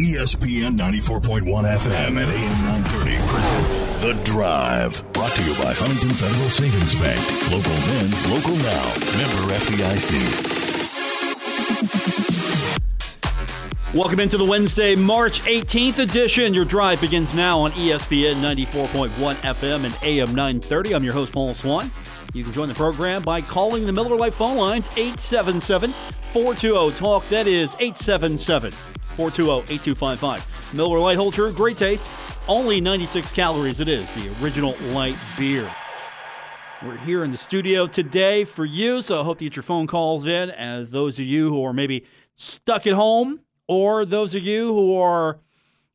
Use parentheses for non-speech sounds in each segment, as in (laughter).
ESPN 94.1 FM and AM 930 present The Drive. Brought to you by Huntington Federal Savings Bank. Local then, local now. Member FDIC. Welcome into the Wednesday, March 18th edition. Your drive begins now on ESPN 94.1 FM and AM 930. I'm your host, Paul Swann. You can join the program by calling the Miller Lite phone lines 877 420 TALK. That is 877 420 8255. Miller holds true, great taste. Only 96 calories it is, the original light beer. We're here in the studio today for you, so I hope you get your phone calls in. As those of you who are maybe stuck at home, or those of you who are,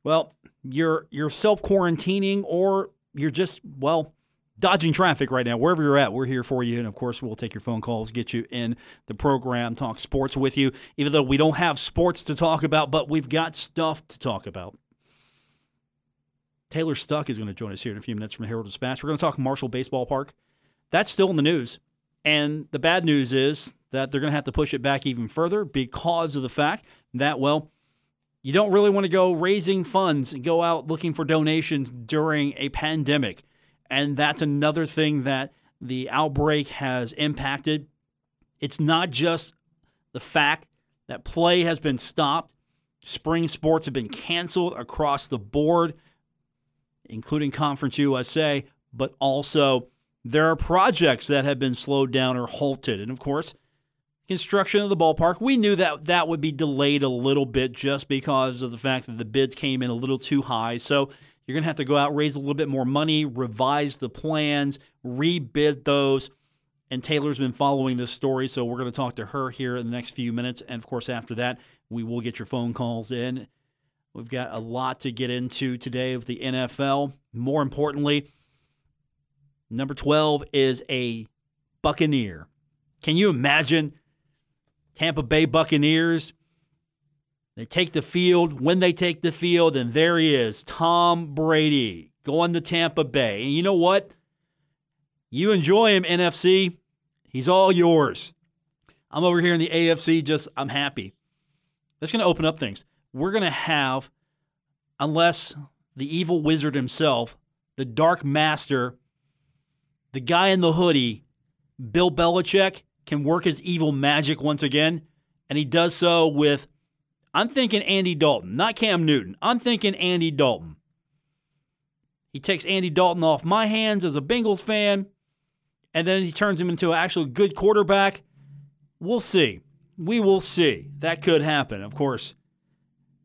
well, you're you're self quarantining, or you're just well dodging traffic right now. Wherever you're at, we're here for you, and of course, we'll take your phone calls, get you in the program, talk sports with you. Even though we don't have sports to talk about, but we've got stuff to talk about. Taylor Stuck is going to join us here in a few minutes from the Herald Dispatch. We're going to talk Marshall Baseball Park. That's still in the news. And the bad news is that they're going to have to push it back even further because of the fact that, well, you don't really want to go raising funds and go out looking for donations during a pandemic. And that's another thing that the outbreak has impacted. It's not just the fact that play has been stopped, spring sports have been canceled across the board, including Conference USA, but also there are projects that have been slowed down or halted. And of course, construction of the ballpark, we knew that that would be delayed a little bit just because of the fact that the bids came in a little too high. So you're going to have to go out, raise a little bit more money, revise the plans, rebid those. And Taylor's been following this story, so we're going to talk to her here in the next few minutes. And of course, after that, we will get your phone calls in. We've got a lot to get into today with the NFL. More importantly, number 12 is a Buccaneer. Can you imagine Tampa Bay Buccaneers? They take the field. When they take the field, and there he is, Tom Brady, going to Tampa Bay. And you know what? You enjoy him, NFC. He's all yours. I'm over here in the AFC, just, I'm happy. That's going to open up things. We're going to have, unless the evil wizard himself, the dark master, the guy in the hoodie, Bill Belichick, can work his evil magic once again. And he does so with, I'm thinking Andy Dalton, not Cam Newton. I'm thinking Andy Dalton. He takes Andy Dalton off my hands as a Bengals fan, and then he turns him into an actual good quarterback. We'll see. We will see. That could happen, of course.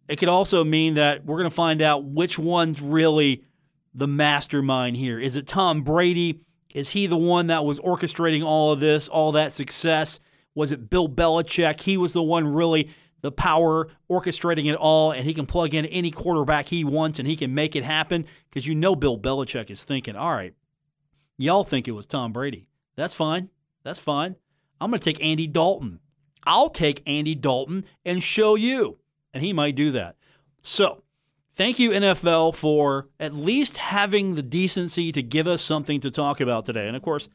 It could also mean that we're going to find out which one's really the mastermind here. Is it Tom Brady? Is he the one that was orchestrating all of this, all that success? Was it Bill Belichick? He was the one really the power orchestrating it all, and he can plug in any quarterback he wants and he can make it happen because you know Bill Belichick is thinking, all right, y'all think it was Tom Brady. That's fine. That's fine. I'm going to take Andy Dalton. I'll take Andy Dalton and show you. And he might do that. So, thank you, NFL, for at least having the decency to give us something to talk about today. And of course,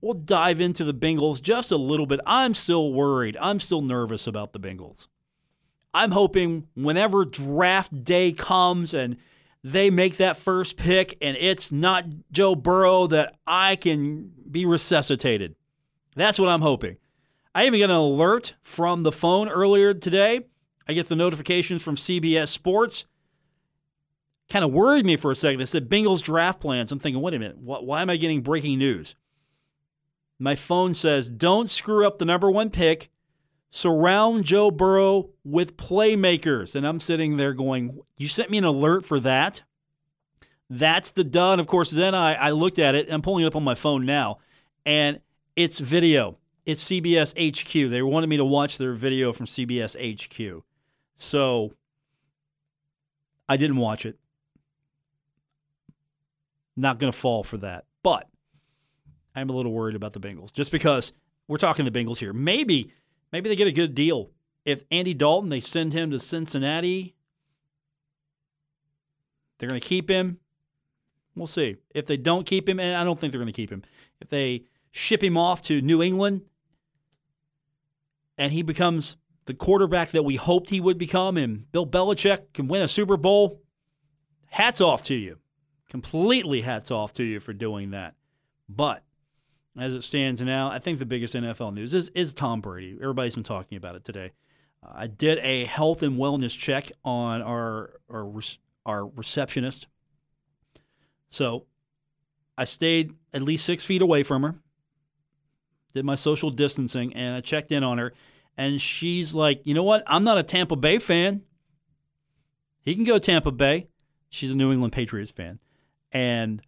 we'll dive into the Bengals just a little bit. I'm still worried. I'm still nervous about the Bengals. I'm hoping whenever draft day comes and they make that first pick and it's not Joe Burrow that I can be resuscitated. That's what I'm hoping. I even got an alert from the phone earlier today. I get the notifications from CBS Sports. Kind of worried me for a second. It said Bengals draft plans. I'm thinking, wait a minute, why am I getting breaking news? My phone says, don't screw up the number one pick. Surround Joe Burrow with playmakers. And I'm sitting there going, You sent me an alert for that? That's the done. Of course, then I, I looked at it I'm pulling it up on my phone now, and it's video. It's CBS HQ. They wanted me to watch their video from CBS HQ. So I didn't watch it. Not going to fall for that. But I'm a little worried about the Bengals just because we're talking the Bengals here. Maybe maybe they get a good deal. If Andy Dalton, they send him to Cincinnati, they're going to keep him. We'll see. If they don't keep him, and I don't think they're going to keep him, if they ship him off to New England and he becomes the quarterback that we hoped he would become, and Bill Belichick can win a Super Bowl. Hats off to you. Completely hats off to you for doing that. But as it stands now, I think the biggest NFL news is, is Tom Brady. Everybody's been talking about it today. Uh, I did a health and wellness check on our our, our receptionist. So I stayed at least six feet away from her, did my social distancing, and I checked in on her. And she's like, you know what? I'm not a Tampa Bay fan. He can go Tampa Bay. She's a New England Patriots fan. And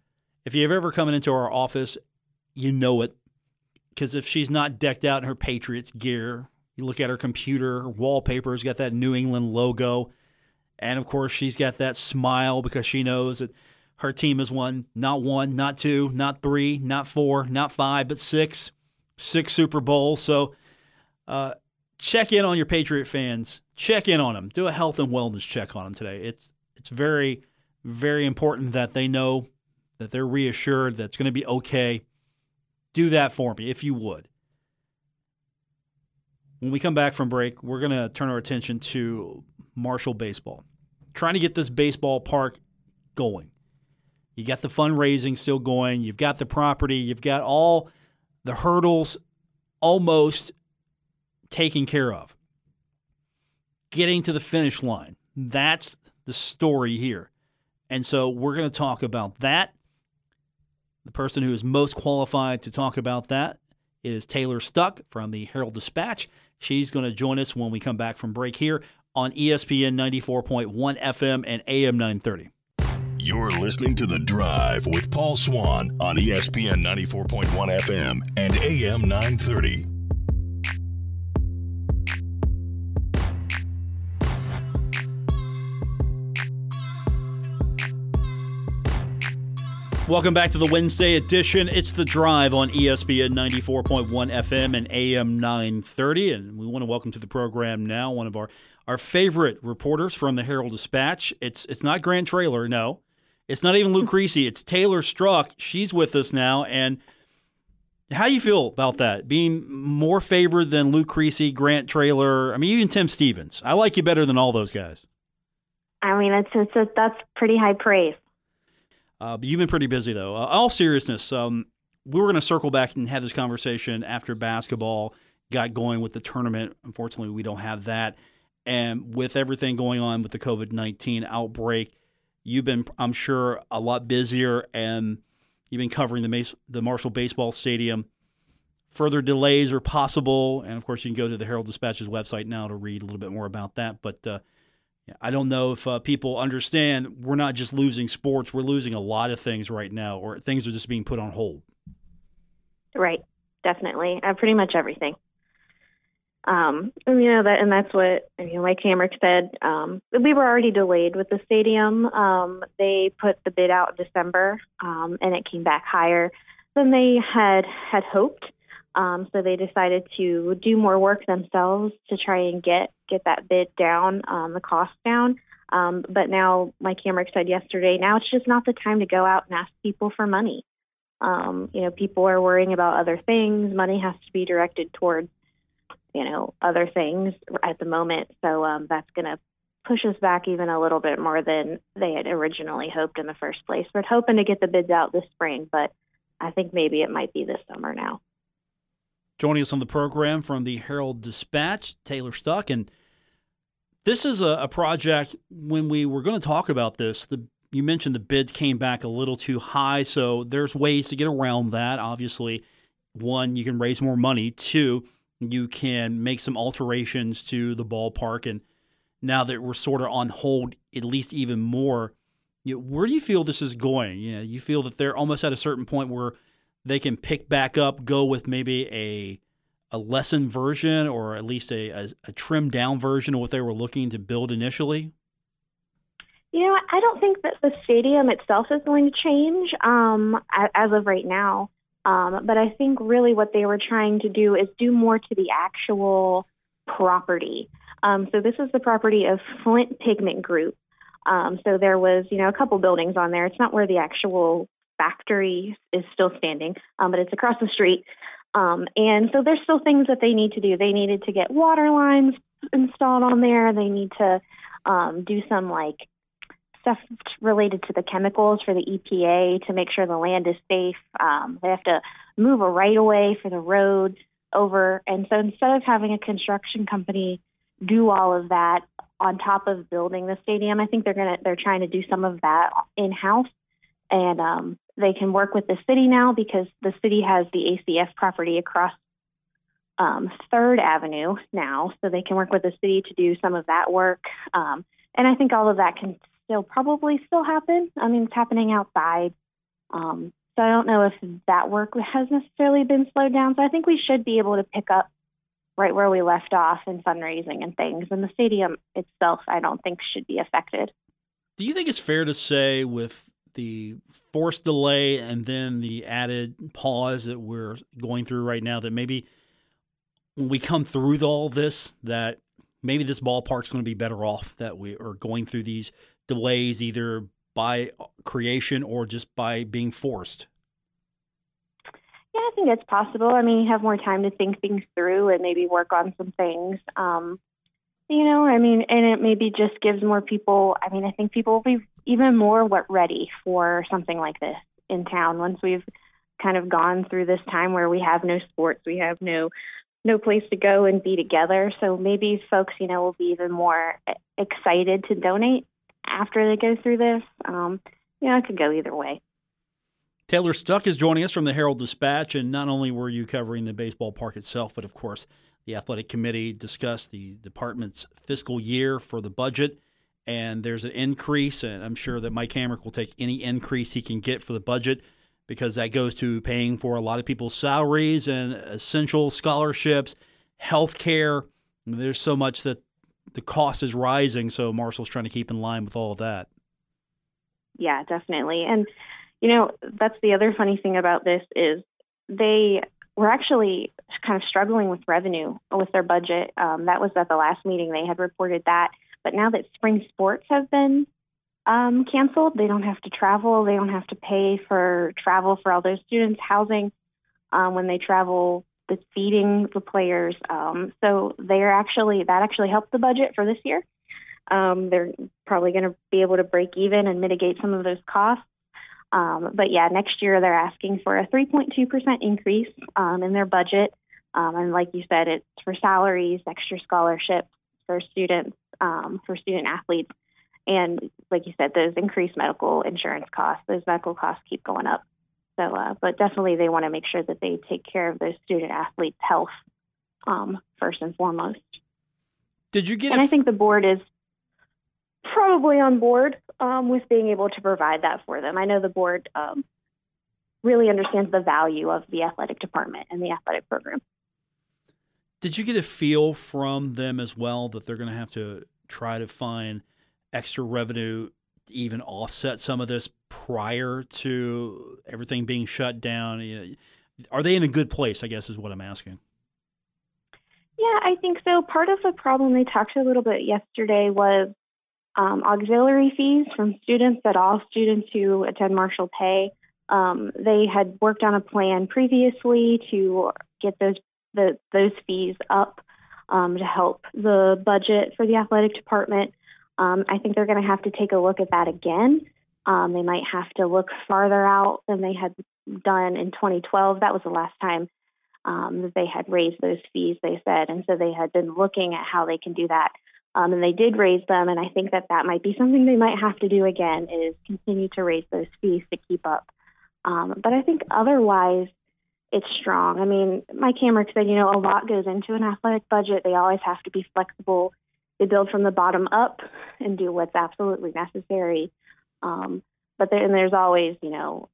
if you've ever come into our office, you know it. Because if she's not decked out in her Patriots gear, you look at her computer, her wallpaper's got that New England logo. And of course, she's got that smile because she knows that her team has won not one, not two, not three, not four, not five, but six, six Super Bowls. So uh, check in on your Patriot fans. Check in on them. Do a health and wellness check on them today. It's it's very very important that they know that they're reassured that it's going to be okay. Do that for me if you would. When we come back from break, we're going to turn our attention to Marshall Baseball. Trying to get this baseball park going. You got the fundraising still going. You've got the property. You've got all the hurdles almost taken care of. Getting to the finish line. That's the story here. And so we're going to talk about that. The person who is most qualified to talk about that is Taylor Stuck from the Herald Dispatch. She's going to join us when we come back from break here on ESPN 94.1 FM and AM 930. You're listening to The Drive with Paul Swann on ESPN 94.1 FM and AM 930. Welcome back to the Wednesday edition. It's the drive on ESPN 94.1 FM and AM 930. And we want to welcome to the program now one of our, our favorite reporters from the Herald Dispatch. It's it's not Grant Traylor, no. It's not even Luke (laughs) Creasey. It's Taylor Stuck. She's with us now. And how do you feel about that? Being more favored than Luke Creasey, Grant Traylor, I mean, even Tim Stephens. I like you better than all those guys. I mean, it's, it's a, that's pretty high praise. Uh, but you've been pretty busy, though. Uh, all seriousness, um, we were going to circle back and have this conversation after basketball got going with the tournament. Unfortunately, we don't have that. And with everything going on with the COVID 19 outbreak, you've been, I'm sure, a lot busier and you've been covering the, the Marshall Baseball Stadium. Further delays are possible. And of course, you can go to the Herald Dispatch's website now to read a little bit more about that. But uh, I don't know if uh, people understand we're not just losing sports, we're losing a lot of things right now, or things are just being put on hold. Right, definitely. Uh, pretty much everything. Um, and, you know that, and that's what you know. Like Hamrick said, um, we were already delayed with the stadium. Um, they put the bid out in December, um, and it came back higher than they had had hoped. Um, so they decided to do more work themselves to try and get get that bid down, um, the cost down. Um, but now, like Hamrick said yesterday, now it's just not the time to go out and ask people for money. Um, you know, people are worrying about other things. Money has to be directed towards, you know, other things at the moment. So um, that's going to push us back even a little bit more than they had originally hoped in the first place. We're hoping to get the bids out this spring, but I think maybe it might be this summer now. Joining us on the program from the Herald Dispatch, Taylor Stuck. And this is a, a project, when we were going to talk about this, the you mentioned the bids came back a little too high, so there's ways to get around that. Obviously, one, you can raise more money. Two, you can make some alterations to the ballpark. And now that we're sort of on hold, at least even more, you know, where do you feel this is going? You know, you feel that they're almost at a certain point where they can pick back up, go with maybe a a lessened version or at least a, a, a trimmed down version of what they were looking to build initially? You know, I don't think that the stadium itself is going to change um, as of right now. Um, but I think really what they were trying to do is do more to the actual property. Um, so this is the property of Flint Pigment Group. Um, so there was, you know, a couple buildings on there. It's not where the actual factory is still standing, um, but it's across the street. Um, and so there's still things that they need to do. They needed to get water lines installed on there. They need to um, do some like stuff related to the chemicals for the EPA to make sure the land is safe. Um, they have to move a right of way for the road over. And so instead of having a construction company do all of that on top of building the stadium, I think they're gonna they're trying to do some of that in house. And um, they can work with the city now because the city has the ACF property across um, Third Avenue now, so they can work with the city to do some of that work. Um, and I think all of that can still probably still happen. I mean, it's happening outside. Um, so I don't know if that work has necessarily been slowed down. So I think we should be able to pick up right where we left off in fundraising and things. And the stadium itself, I don't think should be affected. Do you think it's fair to say with the forced delay and then the added pause that we're going through right now that maybe when we come through all this that maybe this ballpark's going to be better off that we are going through these delays either by creation or just by being forced? Yeah, I think it's possible. I mean, you have more time to think things through and maybe work on some things. Um, you know, I mean, and it maybe just gives more people. I mean, I think people will be even more what ready for something like this in town once we've kind of gone through this time where we have no sports, we have no no place to go and be together. So maybe folks, you know, will be even more excited to donate after they go through this. Um, you know, it could go either way. Taylor Stuck is joining us from the Herald Dispatch, and not only were you covering the baseball park itself, but of course, the athletic committee discussed the department's fiscal year for the budget. And there's an increase, and I'm sure that Mike Hamrick will take any increase he can get for the budget because that goes to paying for a lot of people's salaries and essential scholarships, health care. There's so much that the cost is rising, so Marshall's trying to keep in line with all of that. Yeah, definitely. And you know, that's the other funny thing about this is they were actually kind of struggling with revenue with their budget. Um, that was at the last meeting they had reported that. But now that spring sports have been um, canceled. They don't have to travel. They don't have to pay for travel for all those students, housing um, when they travel, the feeding the players. Um, so they're actually that actually helped the budget for this year. Um, they're probably going to be able to break even and mitigate some of those costs. Um, but yeah, next year they're asking for a 3.2% increase um, in their budget. Um, and like you said, it's for salaries, extra scholarships for students, um, for student athletes. And like you said, those increased medical insurance costs, those medical costs keep going up. So, uh, but definitely they want to make sure that they take care of those student athletes' health um, first and foremost. Did you get? And I think the board is probably on board um, with being able to provide that for them. I know the board um, really understands the value of the athletic department and the athletic program. Did you get a feel from them as well that they're going to have to try to find extra revenue to even offset some of this prior to everything being shut down? Are they in a good place? I guess is what I'm asking. Yeah, I think so. Part of the problem they talked a little bit yesterday was um, auxiliary fees from students that all students who attend Marshall pay. Um, they had worked on a plan previously to get those the, those fees up um, to help the budget for the athletic department. Um, I think they're going to have to take a look at that again. Um, they might have to look farther out than they had done in 2012. That was the last time um, that they had raised those fees, they said. And so they had been looking at how they can do that. Um, and they did raise them. And I think that that might be something they might have to do again is continue to raise those fees to keep up. Um, but I think otherwise, it's strong. I mean, Mike Hamrick said, you know, a lot goes into an athletic budget. They always have to be flexible they build from the bottom up and do what's absolutely necessary. Um, but there, and there's always, you know,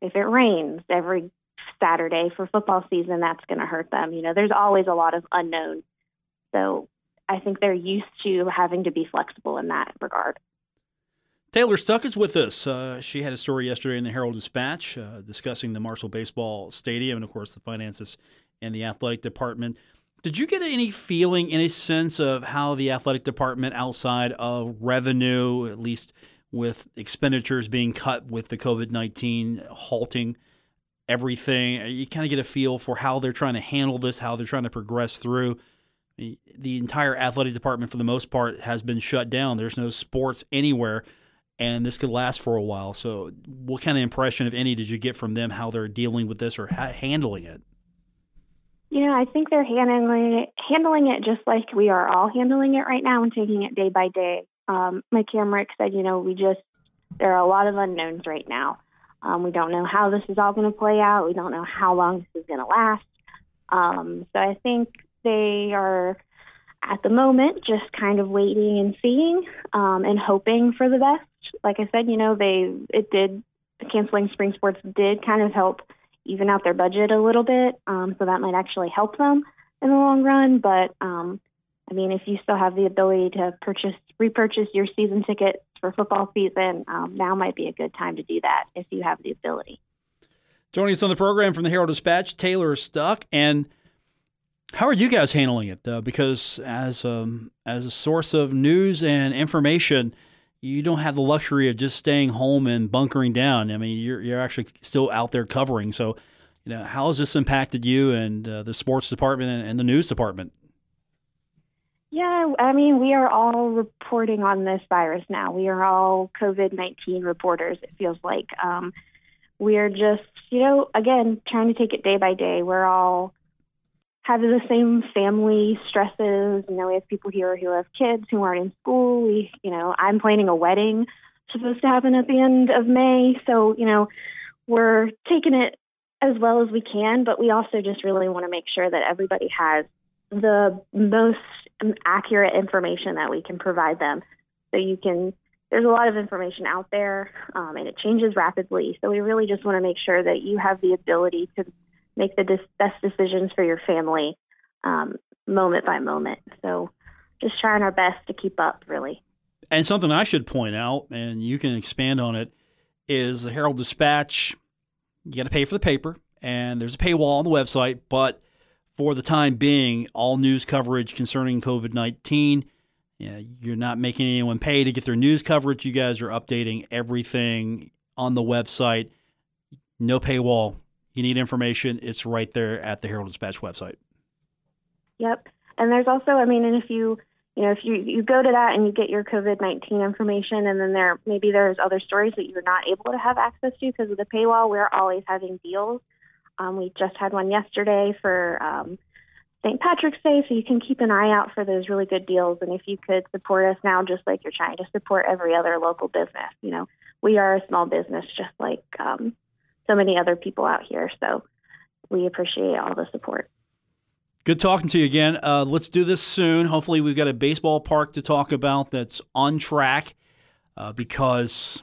if it rains every Saturday for football season, that's going to hurt them. You know, there's always a lot of unknowns. So I think they're used to having to be flexible in that regard. Taylor Stuck is with us. Uh, she had a story yesterday in the Herald Dispatch uh, discussing the Marshall Baseball Stadium and, of course, the finances and the athletic department. Did you get any feeling, any sense of how the athletic department, outside of revenue, at least with expenditures being cut with the COVID 19 halting everything, you kind of get a feel for how they're trying to handle this, how they're trying to progress through? the entire athletic department, for the most part, has been shut down. There's no sports anywhere, and this could last for a while. So, what kind of impression, if any, did you get from them how they're dealing with this or ha- handling it? You know, I think they're handling it, handling it just like we are all handling it right now and taking it day by day. Um, Hamrick said, you know, we just there are a lot of unknowns right now. Um, we don't know how this is all going to play out. We don't know how long this is going to last. Um, so I think they are at the moment just kind of waiting and seeing um, and hoping for the best. Like I said, you know, they it did canceling spring sports did kind of help even out their budget a little bit, um, so that might actually help them in the long run. But um, I mean, if you still have the ability to purchase repurchase your season tickets for football season, um, now might be a good time to do that if you have the ability. Joining us on the program from the Herald Dispatch, Taylor Stuck, and how are you guys handling it? Uh, because as um, as a source of news and information, you don't have the luxury of just staying home and bunkering down. I mean, you're you're actually still out there covering. So, you know, how has this impacted you and uh, the sports department and, and the news department? Yeah, I mean, we are all reporting on this virus now. We are all COVID 19 reporters, it feels like. Um, we're just, you know, again, trying to take it day by day. We're all have the same family stresses. You know, we have people here who have kids who aren't in school. We, you know, I'm planning a wedding supposed to happen at the end of May. So, you know, we're taking it as well as we can, but we also just really want to make sure that everybody has the most accurate information that we can provide them. So you can, there's a lot of information out there um, and it changes rapidly. So we really just want to make sure that you have the ability to make the best decisions for your family um, moment by moment. So just trying our best to keep up, really. And something I should point out, and you can expand on it, is the Herald Dispatch. You got to pay for the paper, and there's a paywall on the website, but for the time being, all news coverage concerning COVID 19. Yeah, you're not making anyone pay to get their news coverage. You guys are updating everything on the website. No paywall. You need information, it's right there at the Herald Dispatch website. Yep. And there's also, I mean, and if you, you know, if you, you go to that and you get your COVID 19 information, and then there maybe there's other stories that you're not able to have access to because of the paywall, we're always having deals um, we just had one yesterday for um, St. Patrick's Day, so you can keep an eye out for those really good deals. And if you could support us now, just like you're trying to support every other local business, you know, we are a small business just like um, so many other people out here. So we appreciate all the support. Good talking to you again. Uh, let's do this soon. Hopefully, we've got a baseball park to talk about that's on track uh, because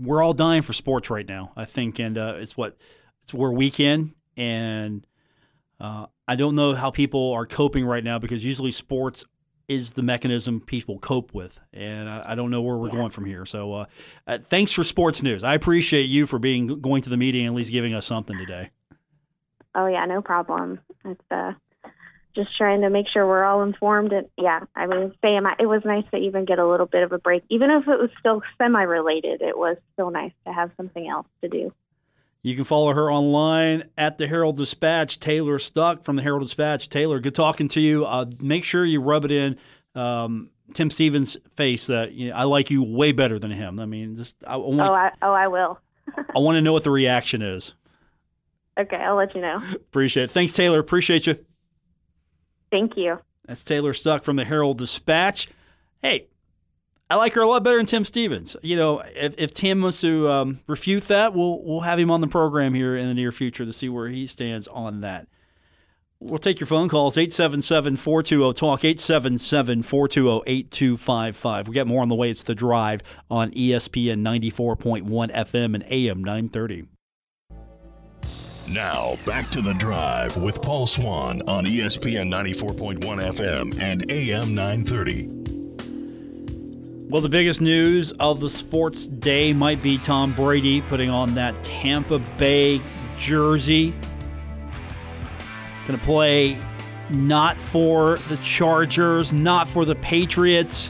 we're all dying for sports right now, I think. And uh, it's what it's we're weekend, and uh, I don't know how people are coping right now because usually sports is the mechanism people cope with, and I, I don't know where we're yeah. going from here. So, uh, uh, thanks for sports news. I appreciate you for being going to the meeting and at least giving us something today. Oh yeah, no problem. It's uh, just trying to make sure we're all informed. And yeah, I mean, Sam, it was nice to even get a little bit of a break, even if it was still semi-related. It was still nice to have something else to do. You can follow her online at the Herald Dispatch. Taylor Stuck from the Herald Dispatch. Taylor, good talking to you. Uh, make sure you rub it in um, Tim Stephens' face that you know, I like you way better than him. I mean, just I, I want, oh, I, oh, I will. I want to know what the reaction is. (laughs) Okay, I'll let you know. Appreciate it. Thanks, Taylor. Appreciate you. Thank you. That's Taylor Stuck from the Herald Dispatch. Hey, I like her a lot better than Tim Stephens. You know, if, if Tim wants to um, refute that, we'll we'll have him on the program here in the near future to see where he stands on that. We'll take your phone calls 877-420-TALK, 877-420-8255. We got more on the way. It's The Drive on ESPN 94.1 FM and AM 930. Now, back to The Drive with Paul Swann on ESPN 94.1 FM and AM 930. Well, the biggest news of the sports day might be Tom Brady putting on that Tampa Bay jersey. Going to play not for the Chargers, not for the Patriots.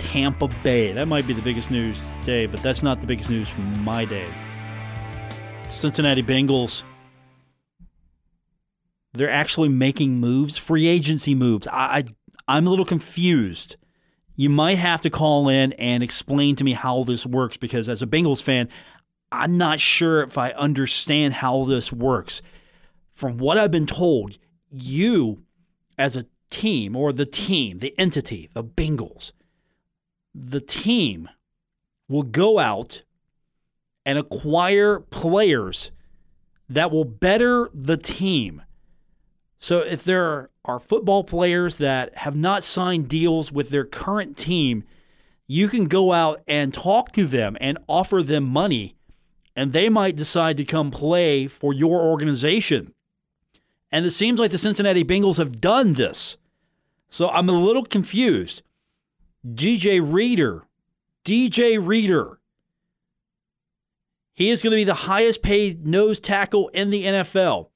Tampa Bay. That might be the biggest news today, but that's not the biggest news from my day. Cincinnati Bengals they're actually making moves, free agency moves. I, I I'm a little confused. You might have to call in and explain to me how this works because as a Bengals fan, I'm not sure if I understand how this works. From what I've been told, you as a team or the team, the entity, the Bengals, the team will go out and acquire players that will better the team. So if there are football players that have not signed deals with their current team, you can go out and talk to them and offer them money, and they might decide to come play for your organization. And it seems like the Cincinnati Bengals have done this. So I'm a little confused. DJ Reader, DJ Reader, he is going to be the highest paid nose tackle in the NFL.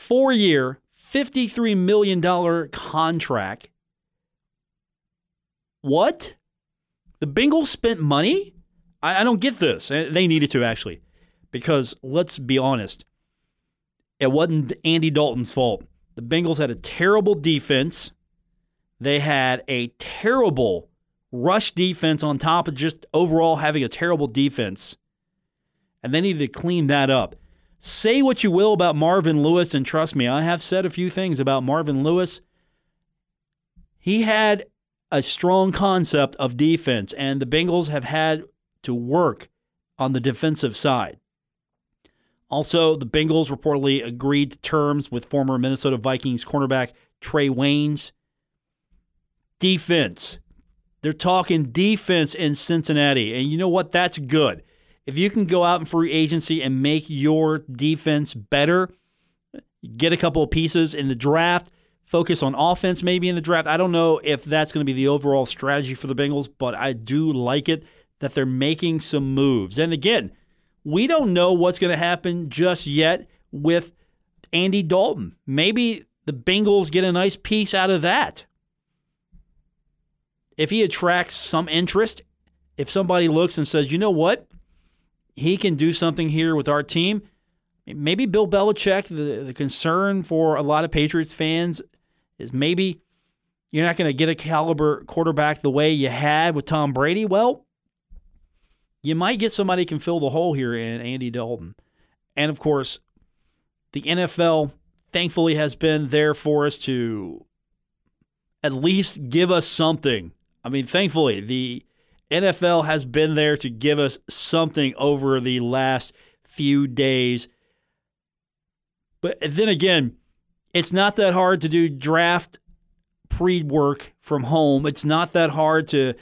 Four year, $53 million contract. What? The Bengals spent money? I, I don't get this. They needed to, actually. Because let's be honest, it wasn't Andy Dalton's fault. The Bengals had a terrible defense. They had a terrible rush defense on top of just overall having a terrible defense. And they needed to clean that up. Say what you will about Marvin Lewis, and trust me, I have said a few things about Marvin Lewis. He had a strong concept of defense, and the Bengals have had to work on the defensive side. Also, the Bengals reportedly agreed to terms with former Minnesota Vikings cornerback Trae Waynes. Defense. They're talking defense in Cincinnati. And you know what? That's good. If you can go out in free agency and make your defense better, get a couple of pieces in the draft, focus on offense maybe in the draft. I don't know if that's going to be the overall strategy for the Bengals, but I do like it that they're making some moves. And again, we don't know what's going to happen just yet with Andy Dalton. Maybe the Bengals get a nice piece out of that if he attracts some interest, if somebody looks and says, you know what, he can do something here with our team, maybe Bill Belichick, the, the concern for a lot of Patriots fans is maybe you're not going to get a caliber quarterback the way you had with Tom Brady. Well, you might get somebody can fill the hole here in Andy Dalton. And of course, the NFL thankfully has been there for us to at least give us something I mean, thankfully, the NFL has been there to give us something over the last few days. But then again, it's not that hard to do draft pre work from home. It's not that hard to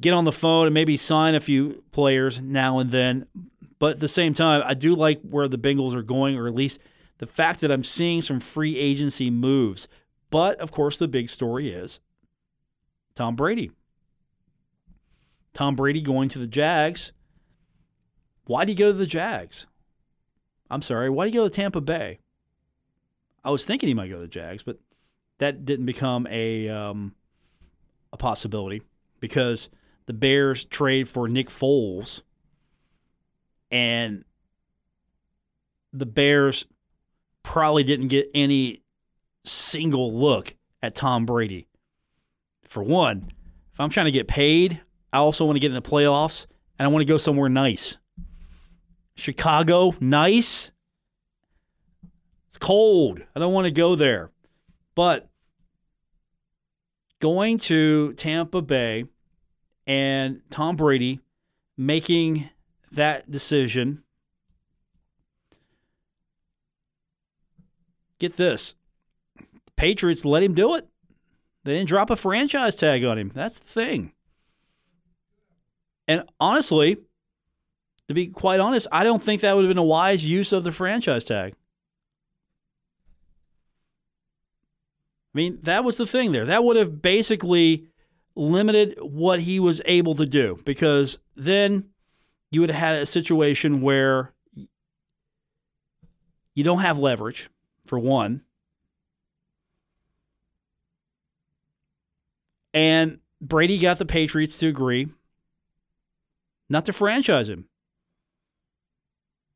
get on the phone and maybe sign a few players now and then. But at the same time, I do like where the Bengals are going, or at least the fact that I'm seeing some free agency moves. But of course, the big story is Tom Brady. Tom Brady going to the Jags. Why did he go to the Jags? I'm sorry, why did he go to Tampa Bay? I was thinking he might go to the Jags, but that didn't become a um, a possibility because the Bears trade for Nick Foles, and the Bears probably didn't get any single look at Tom Brady. For one, if I'm trying to get paid, I also want to get in the playoffs, and I want to go somewhere nice. Chicago, nice. It's cold. I don't want to go there. But going to Tampa Bay and Tom Brady making that decision. Get this. Patriots let him do it. They didn't drop a franchise tag on him. That's the thing. And honestly, to be quite honest, I don't think that would have been a wise use of the franchise tag. I mean, that was the thing there. That would have basically limited what he was able to do because then you would have had a situation where you don't have leverage, for one. And Brady got the Patriots to agree not to franchise him.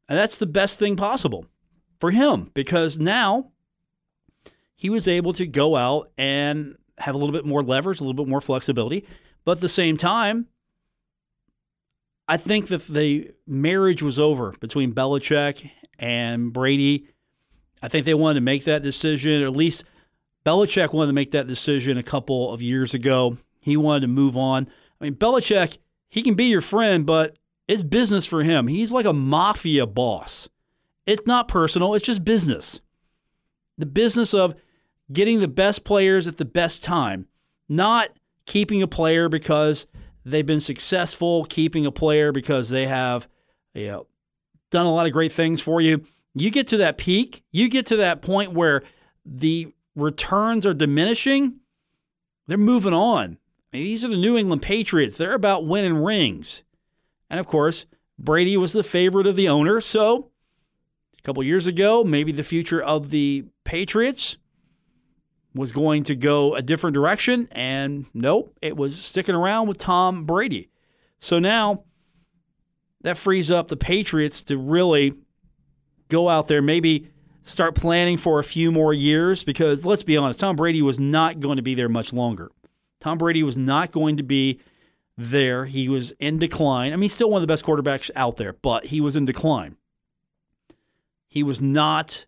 And that's the best thing possible for him because now he was able to go out and have a little bit more leverage, a little bit more flexibility. But at the same time, I think that the marriage was over between Belichick and Brady. I think they wanted to make that decision, or at least Belichick wanted to make that decision a couple of years ago. He wanted to move on. I mean, Belichick, he can be your friend, but it's business for him. He's like a mafia boss. It's not personal, it's just business. The business of getting the best players at the best time, not keeping a player because they've been successful, keeping a player because they have you know, done a lot of great things for you. You get to that peak, you get to that point where the returns are diminishing, they're moving on. These are the New England Patriots. They're about winning rings. And of course, Brady was the favorite of the owner. So a couple years ago, maybe the future of the Patriots was going to go a different direction. And nope, it was sticking around with Tom Brady. So now that frees up the Patriots to really go out there, maybe start planning for a few more years because let's be honest, Tom Brady was not going to be there much longer. Tom Brady was not going to be there. He was in decline. I mean, still one of the best quarterbacks out there, but he was in decline. He was not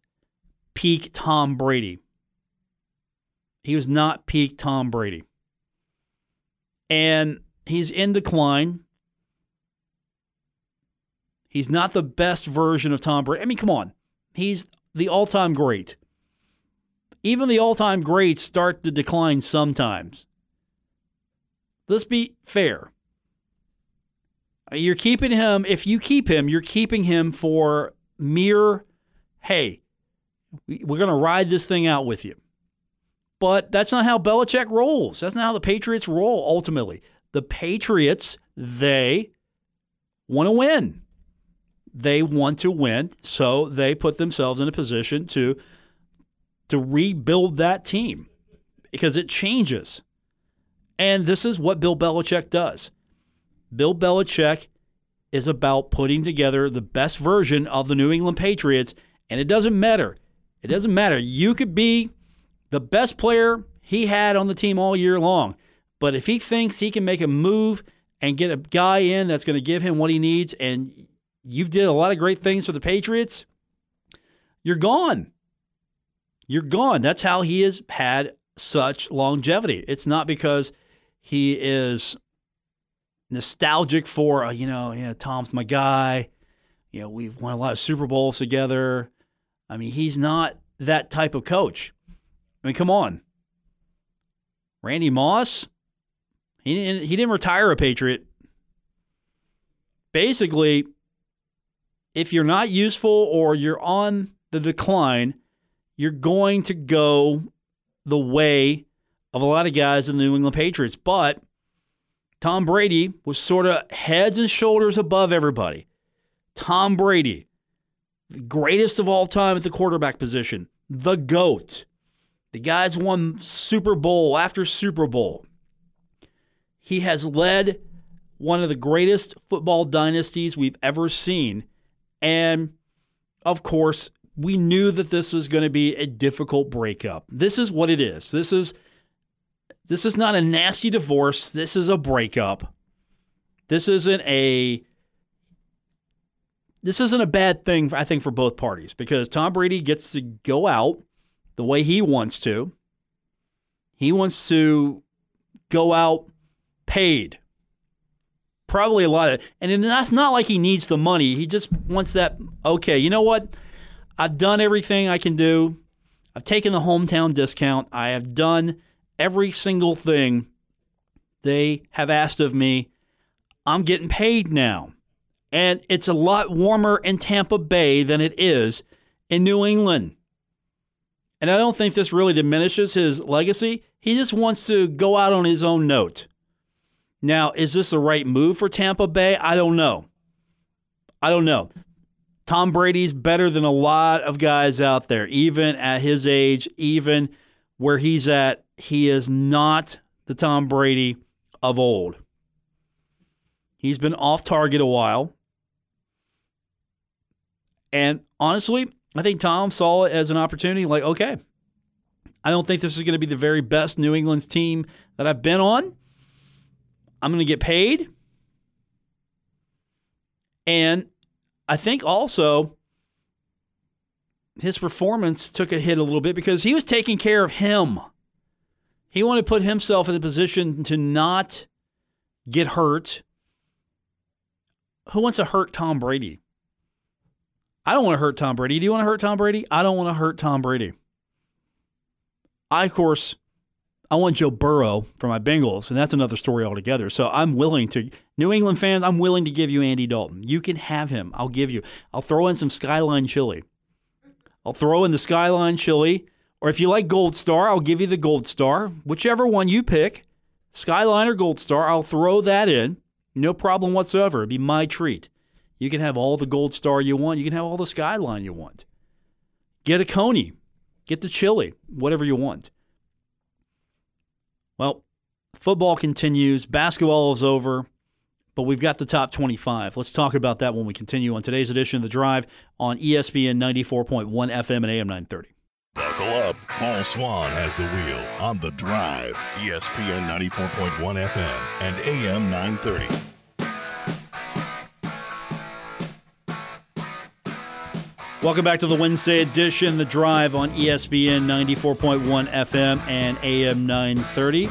peak Tom Brady. He was not peak Tom Brady. And he's in decline. He's not the best version of Tom Brady. I mean, come on. He's the all time great. Even the all time greats start to decline sometimes. Let's be fair. You're keeping him, if you keep him, you're keeping him for mere, hey, we're going to ride this thing out with you. But that's not how Belichick rolls. That's not how the Patriots roll ultimately. The Patriots, they want to win. They want to win, so they put themselves in a position to to rebuild that team because it changes. And this is what Bill Belichick does. Bill Belichick is about putting together the best version of the New England Patriots, and it doesn't matter. It doesn't matter. You could be the best player he had on the team all year long, but if he thinks he can make a move and get a guy in that's going to give him what he needs, and you've did a lot of great things for the Patriots, you're gone. You're gone. That's how he has had such longevity. It's not because he is nostalgic for, uh, you know, you know, Tom's my guy. You know, we've won a lot of Super Bowls together. I mean, he's not that type of coach. I mean, come on. Randy Moss, he didn't, he didn't retire a Patriot. Basically, if you're not useful or you're on the decline, you're going to go the way of a lot of guys in the New England Patriots. But Tom Brady was sort of heads and shoulders above everybody. Tom Brady, the greatest of all time at the quarterback position, the GOAT. The guy's won Super Bowl after Super Bowl. He has led one of the greatest football dynasties we've ever seen. And of course, we knew that this was going to be a difficult breakup. This is what it is. This is this is not a nasty divorce. This is a breakup. This isn't a this isn't a bad thing I think for both parties because Tom Brady gets to go out the way he wants to. He wants to go out paid. Probably a lot of and that's not like he needs the money. He just wants that okay, you know what? I've done everything I can do. I've taken the hometown discount. I have done every single thing they have asked of me. I'm getting paid now. And it's a lot warmer in Tampa Bay than it is in New England. And I don't think this really diminishes his legacy. He just wants to go out on his own note. Now, is this the right move for Tampa Bay? I don't know. I don't know. Tom Brady's better than a lot of guys out there, even at his age, even where he's at. He is not the Tom Brady of old. He's been off target a while. And honestly, I think Tom saw it as an opportunity like, okay, I don't think this is going to be the very best New England's team that I've been on. I'm going to get paid. And I think also his performance took a hit a little bit because he was taking care of him. He wanted to put himself in the position to not get hurt. Who wants to hurt Tom Brady? I don't want to hurt Tom Brady. Do you want to hurt Tom Brady? I don't want to hurt Tom Brady. I, of course, I want Joe Burrow for my Bengals, and that's another story altogether. So I'm willing to, New England fans, I'm willing to give you Andy Dalton. You can have him. I'll give you. I'll throw in some Skyline chili. I'll throw in the Skyline chili, or if you like Gold Star, I'll give you the Gold Star. Whichever one you pick, Skyline or Gold Star, I'll throw that in. No problem whatsoever. It'd be my treat. You can have all the Gold Star you want. You can have all the Skyline you want. Get a Coney. Get the chili, whatever you want. Well, football continues. Basketball is over, but we've got the top 25. Let's talk about that when we continue on today's edition of The Drive on ESPN 94.1 FM and AM 930. Buckle up. Paul Swann has the wheel on The Drive, ESPN 94.1 FM and AM 930. Welcome back to the Wednesday edition, The Drive on ESPN 94.1 FM and AM 930.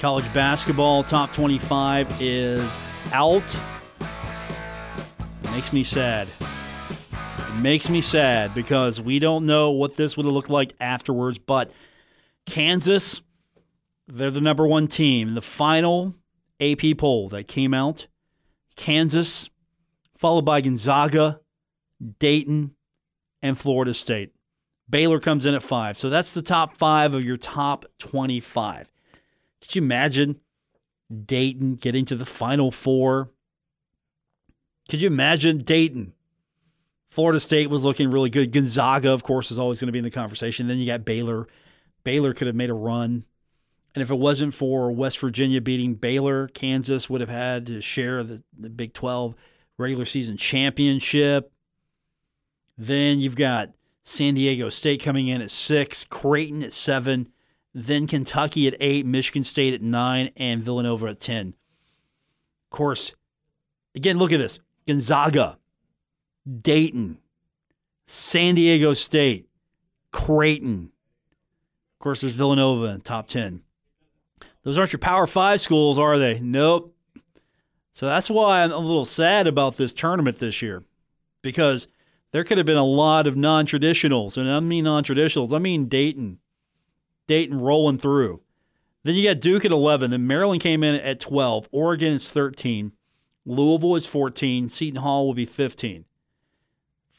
College basketball top 25 is out. It makes me sad. Makes me sad because we don't know what this would have looked like afterwards, but Kansas, they're the number one team. The final AP poll that came out, Kansas, followed by Gonzaga, Dayton, and Florida State. Baylor comes in at five. So that's the top five of your top 25. Could you imagine Dayton getting to the final four? Could you imagine Dayton? Florida State was looking really good. Gonzaga, of course, is always going to be in the conversation. Then you got Baylor. Baylor could have made a run. And if it wasn't for West Virginia beating Baylor, Kansas would have had to share the, the Big 12 regular season championship. Then you've got San Diego State coming in at six, Creighton at seven, then Kentucky at eight, Michigan State at nine, and Villanova at 10. Of course, again, look at this Gonzaga, Dayton, San Diego State, Creighton. Of course, there's Villanova in top 10. Those aren't your Power Five schools, are they? Nope. So that's why I'm a little sad about this tournament this year because there could have been a lot of non traditionals. And I mean non traditionals, I mean Dayton. Dayton rolling through. Then you got Duke at 11. Then Maryland came in at 12. Oregon is 13. Louisville is 14. Seton Hall will be 15.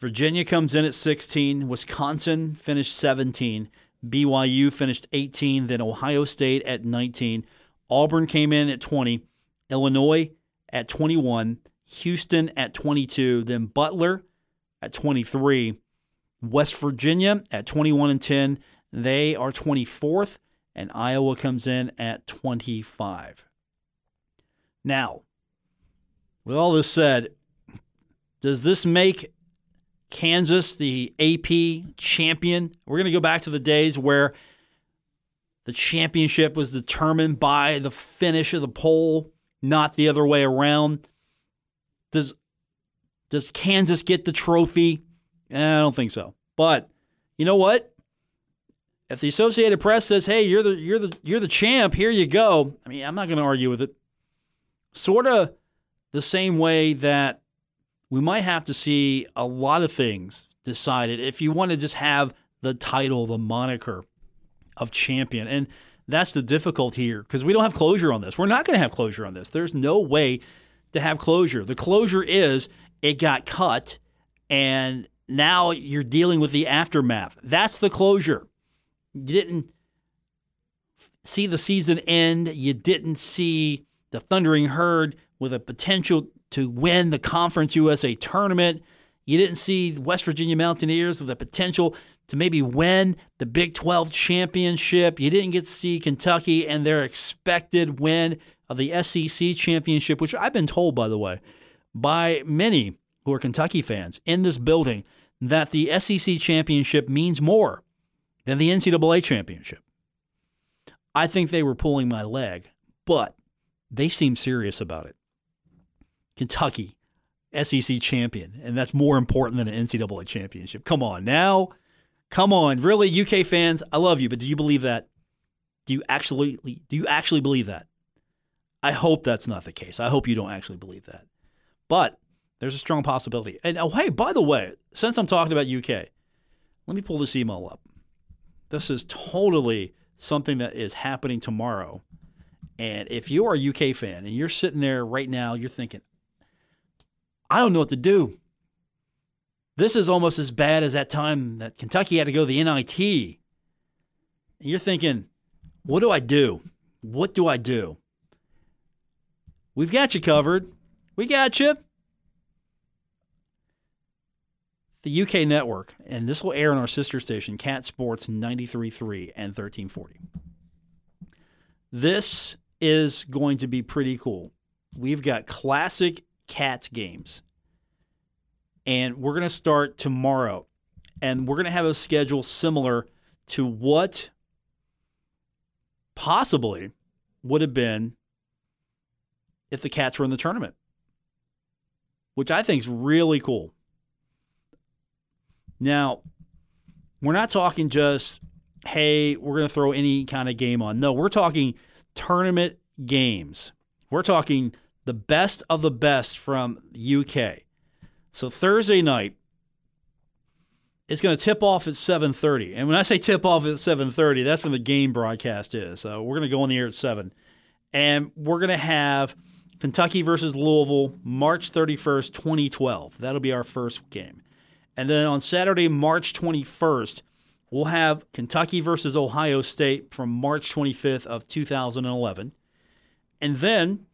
Virginia comes in at 16. Wisconsin finished 17. BYU finished 18. Then Ohio State at 19. Auburn came in at 20. Illinois at 21. Houston at 22. Then Butler at 23. West Virginia at 21 and 10. They are 24th, and Iowa comes in at 25. Now, with all this said, does this make Kansas the AP champion? We're going to go back to the days where the championship was determined by the finish of the poll, not the other way around. Does does Kansas get the trophy? Eh, I don't think so. But you know what? If the Associated Press says, "Hey, you're the you're the you're the champ. Here you go." I mean, I'm not going to argue with it. Sort of the same way that we might have to see a lot of things decided if you want to just have the title, the moniker of champion. And that's the difficulty here because we don't have closure on this. We're not going to have closure on this. There's no way to have closure. The closure is it got cut, and now you're dealing with the aftermath. That's the closure. You didn't see the season end. You didn't see the Thundering Herd with a potential to win the Conference USA tournament. You didn't see West Virginia Mountaineers with the potential to maybe win the Big 12 championship. You didn't get to see Kentucky and their expected win of the SEC championship, which I've been told, by the way, by many who are Kentucky fans in this building that the SEC championship means more than the NCAA championship. I think they were pulling my leg, but they seem serious about it. Kentucky, SEC champion, and that's more important than an NCAA championship. Come on now. Come on. Really, UK fans, I love you, but do you believe that? Do you actually do you actually believe that? I hope that's not the case. I hope you don't actually believe that. But there's a strong possibility. And oh hey, by the way, since I'm talking about UK, let me pull this email up. This is totally something that is happening tomorrow. And if you are a UK fan and you're sitting there right now, you're thinking, I don't know what to do. This is almost as bad as that time that Kentucky had to go to the NIT. And you're thinking, what do I do? What do I do? We've got you covered. We got you. The UK network, and this will air on our sister station, Cat Sports 93.3 and 1340. This is going to be pretty cool. We've got classic Cats games. And we're going to start tomorrow. And we're going to have a schedule similar to what possibly would have been if the Cats were in the tournament, which I think is really cool. Now, we're not talking just, hey, we're going to throw any kind of game on. No, we're talking tournament games. We're talking the best of the best from UK. So Thursday night, it's going to tip off at 7:30. And when I say tip off at 7:30, that's when the game broadcast is. So we're going to go on the air at 7. And we're going to have Kentucky versus Louisville March 31st, 2012. That'll be our first game. And then on Saturday, March 21st, we'll have Kentucky versus Ohio State from March 25th of 2011. And then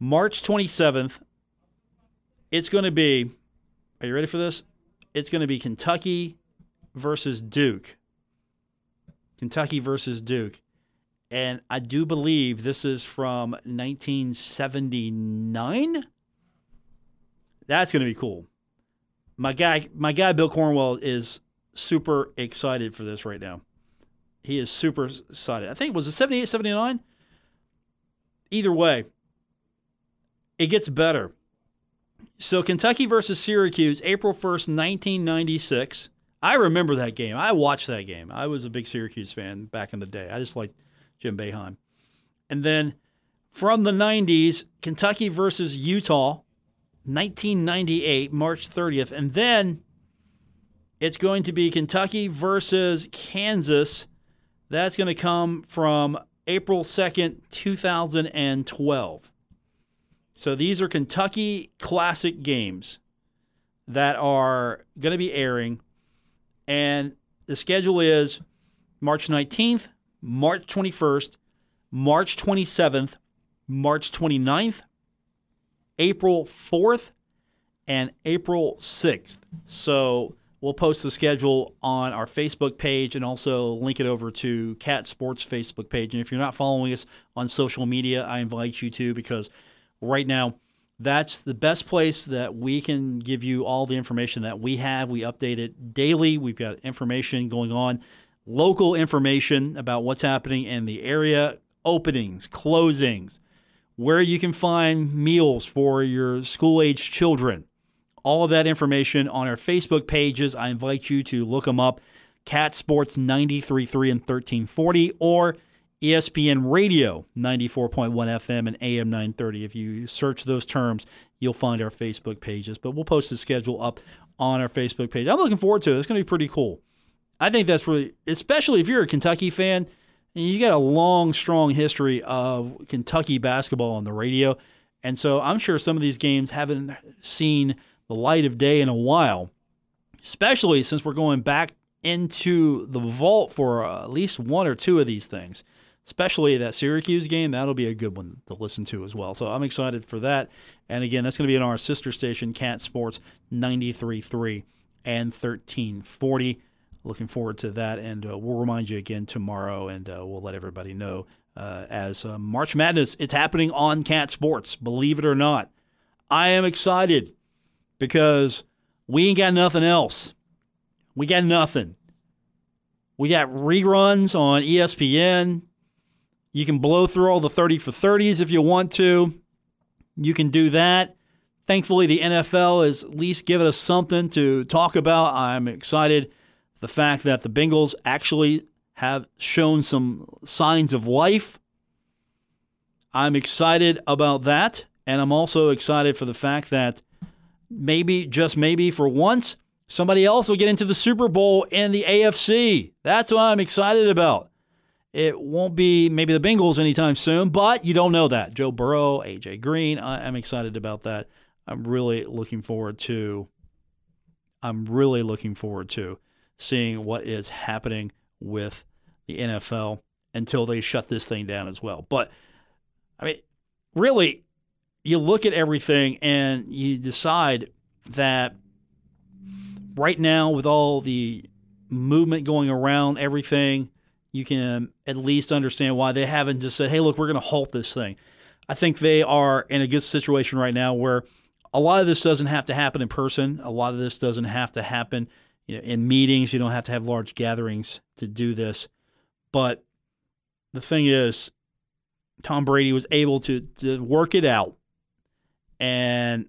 March 27th, it's going to be, are you ready for this? It's going to be Kentucky versus Duke. Kentucky versus Duke. And I do believe this is from 1979. That's going to be cool. My guy, my guy Bill Cornwell is super excited for this right now. He is super excited. I think was it 78, 79? Either way, it gets better. So Kentucky versus Syracuse, April 1st, 1996. I remember that game. I watched that game. I was a big Syracuse fan back in the day. I just liked Jim Boeheim. And then from the 90s, Kentucky versus Utah, 1998, March 30th. And then it's going to be Kentucky versus Kansas. That's going to come from April 2nd, 2012. So these are Kentucky Classic games that are going to be airing. And the schedule is March 19th, March 21st, March 27th, March 29th, April 4th, and April 6th. So we'll post the schedule on our Facebook page and also link it over to Cat Sports Facebook page. And if you're not following us on social media, I invite you to because – right now, that's the best place that we can give you all the information that we have. We update it daily. We've got information going on, local information about what's happening in the area, openings, closings, where you can find meals for your school age children. All of that information on our Facebook pages. I invite you to look them up Cat Sports 93.3 and 1340 or ESPN Radio 94.1 FM and AM 930. If you search those terms, you'll find our Facebook pages. But we'll post the schedule up on our Facebook page. I'm looking forward to it. It's going to be pretty cool. I think that's really, especially if you're a Kentucky fan you got a long, strong history of Kentucky basketball on the radio. And so I'm sure some of these games haven't seen the light of day in a while, especially since we're going back into the vault for at least one or two of these things especially that Syracuse game. That'll be a good one to listen to as well. So I'm excited for that. And again, that's going to be on our sister station, Cat Sports 93.3 and 1340. Looking forward to that. And uh, we'll remind you again tomorrow, and uh, we'll let everybody know uh, as uh, March Madness, it's happening on Cat Sports, believe it or not. I am excited because We ain't got nothing else. We got nothing. We got reruns on ESPN. You can blow through all the 30 for 30s if you want to. You can do that. Thankfully, the NFL has at least given us something to talk about. I'm excited the fact that the Bengals actually have shown some signs of life. I'm excited about that. And I'm also excited for the fact that maybe, just maybe for once, somebody else will get into the Super Bowl in the AFC. That's what I'm excited about. It won't be maybe the Bengals anytime soon, but you don't know that. Joe Burrow, AJ Green, I'm excited about that. I'm really looking forward to I'm really looking forward to seeing what is happening with the NFL until they shut this thing down as well. But I mean, really you look at everything and you decide that right now with all the movement going around everything you can at least understand why they haven't just said, hey, look, we're going to halt this thing. I think they are in a good situation right now where a lot of this doesn't have to happen in person. A lot of this doesn't have to happen you know, in meetings. You don't have to have large gatherings to do this. But the thing is, Tom Brady was able to, to work it out. And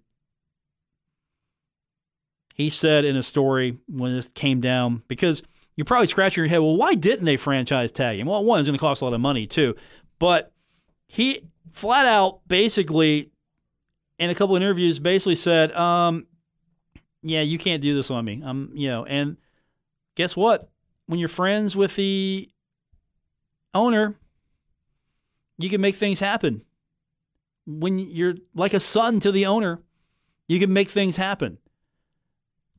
he said in a story when this came down, because – you're probably scratching your head. Well, why didn't they franchise tag him? Well, one, it's going to cost a lot of money too. But he flat out basically, in a couple of interviews, basically said, um, "Yeah, you can't do this on me." Um, you know, and guess what? When you're friends with the owner, you can make things happen. When you're like a son to the owner, you can make things happen.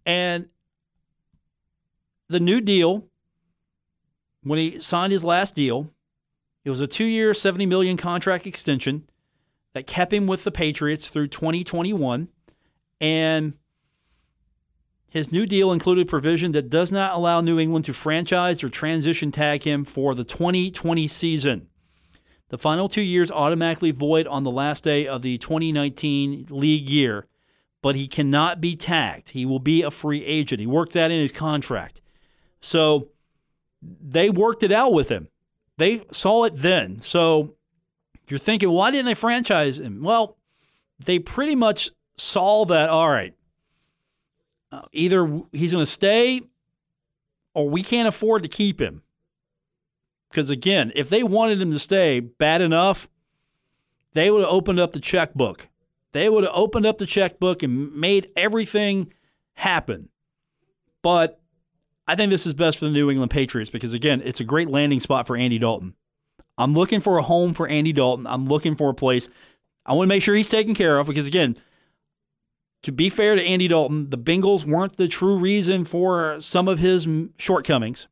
And the new deal, when he signed his last deal, it was a two year, 70 million contract extension that kept him with the Patriots through 2021. And his new deal included provision that does not allow New England to franchise or transition tag him for the 2020 season. The final two years automatically void on the last day of the 2019 league year, but he cannot be tagged. He will be a free agent. He worked that in his contract. So they worked it out with him. They saw it then. So you're thinking, why didn't they franchise him? Well, they pretty much saw that, all right, uh, either he's going to stay or we can't afford to keep him. Because again, if they wanted him to stay bad enough, they would have opened up the checkbook. They would have opened up the checkbook and made everything happen. But I think this is best for the New England Patriots because, again, it's a great landing spot for Andy Dalton. I'm looking for a home for Andy Dalton. I'm looking for a place. I want to make sure he's taken care of because, again, to be fair to Andy Dalton, the Bengals weren't the true reason for some of his shortcomings.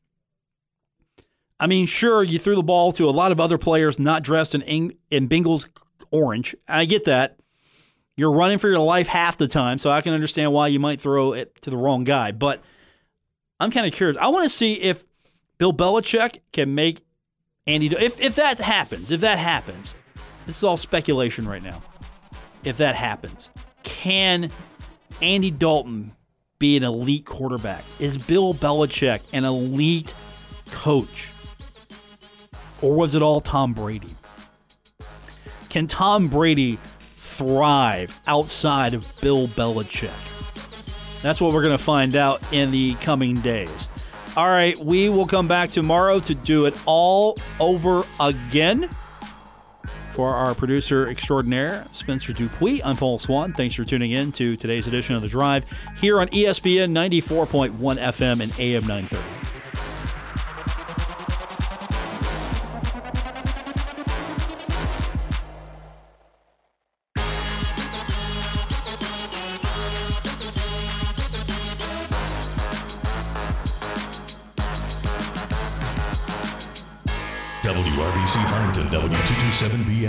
I mean, sure, you threw the ball to a lot of other players not dressed in, in Bengals orange. I get that. You're running for your life half the time, so I can understand why you might throw it to the wrong guy. But – I'm kind of curious. I want to see if Bill Belichick can make Andy. If if that happens, if that happens, this is all speculation right now. If that happens, can Andy Dalton be an elite quarterback? Is Bill Belichick an elite coach? Or was it all Tom Brady? Can Tom Brady thrive outside of Bill Belichick? That's what we're going to find out in the coming days. All right, we will come back tomorrow to do it all over again. For our producer extraordinaire, Spencer Dupuis, I'm Paul Swann. Thanks for tuning in to today's edition of The Drive here on ESPN 94.1 FM and AM 930.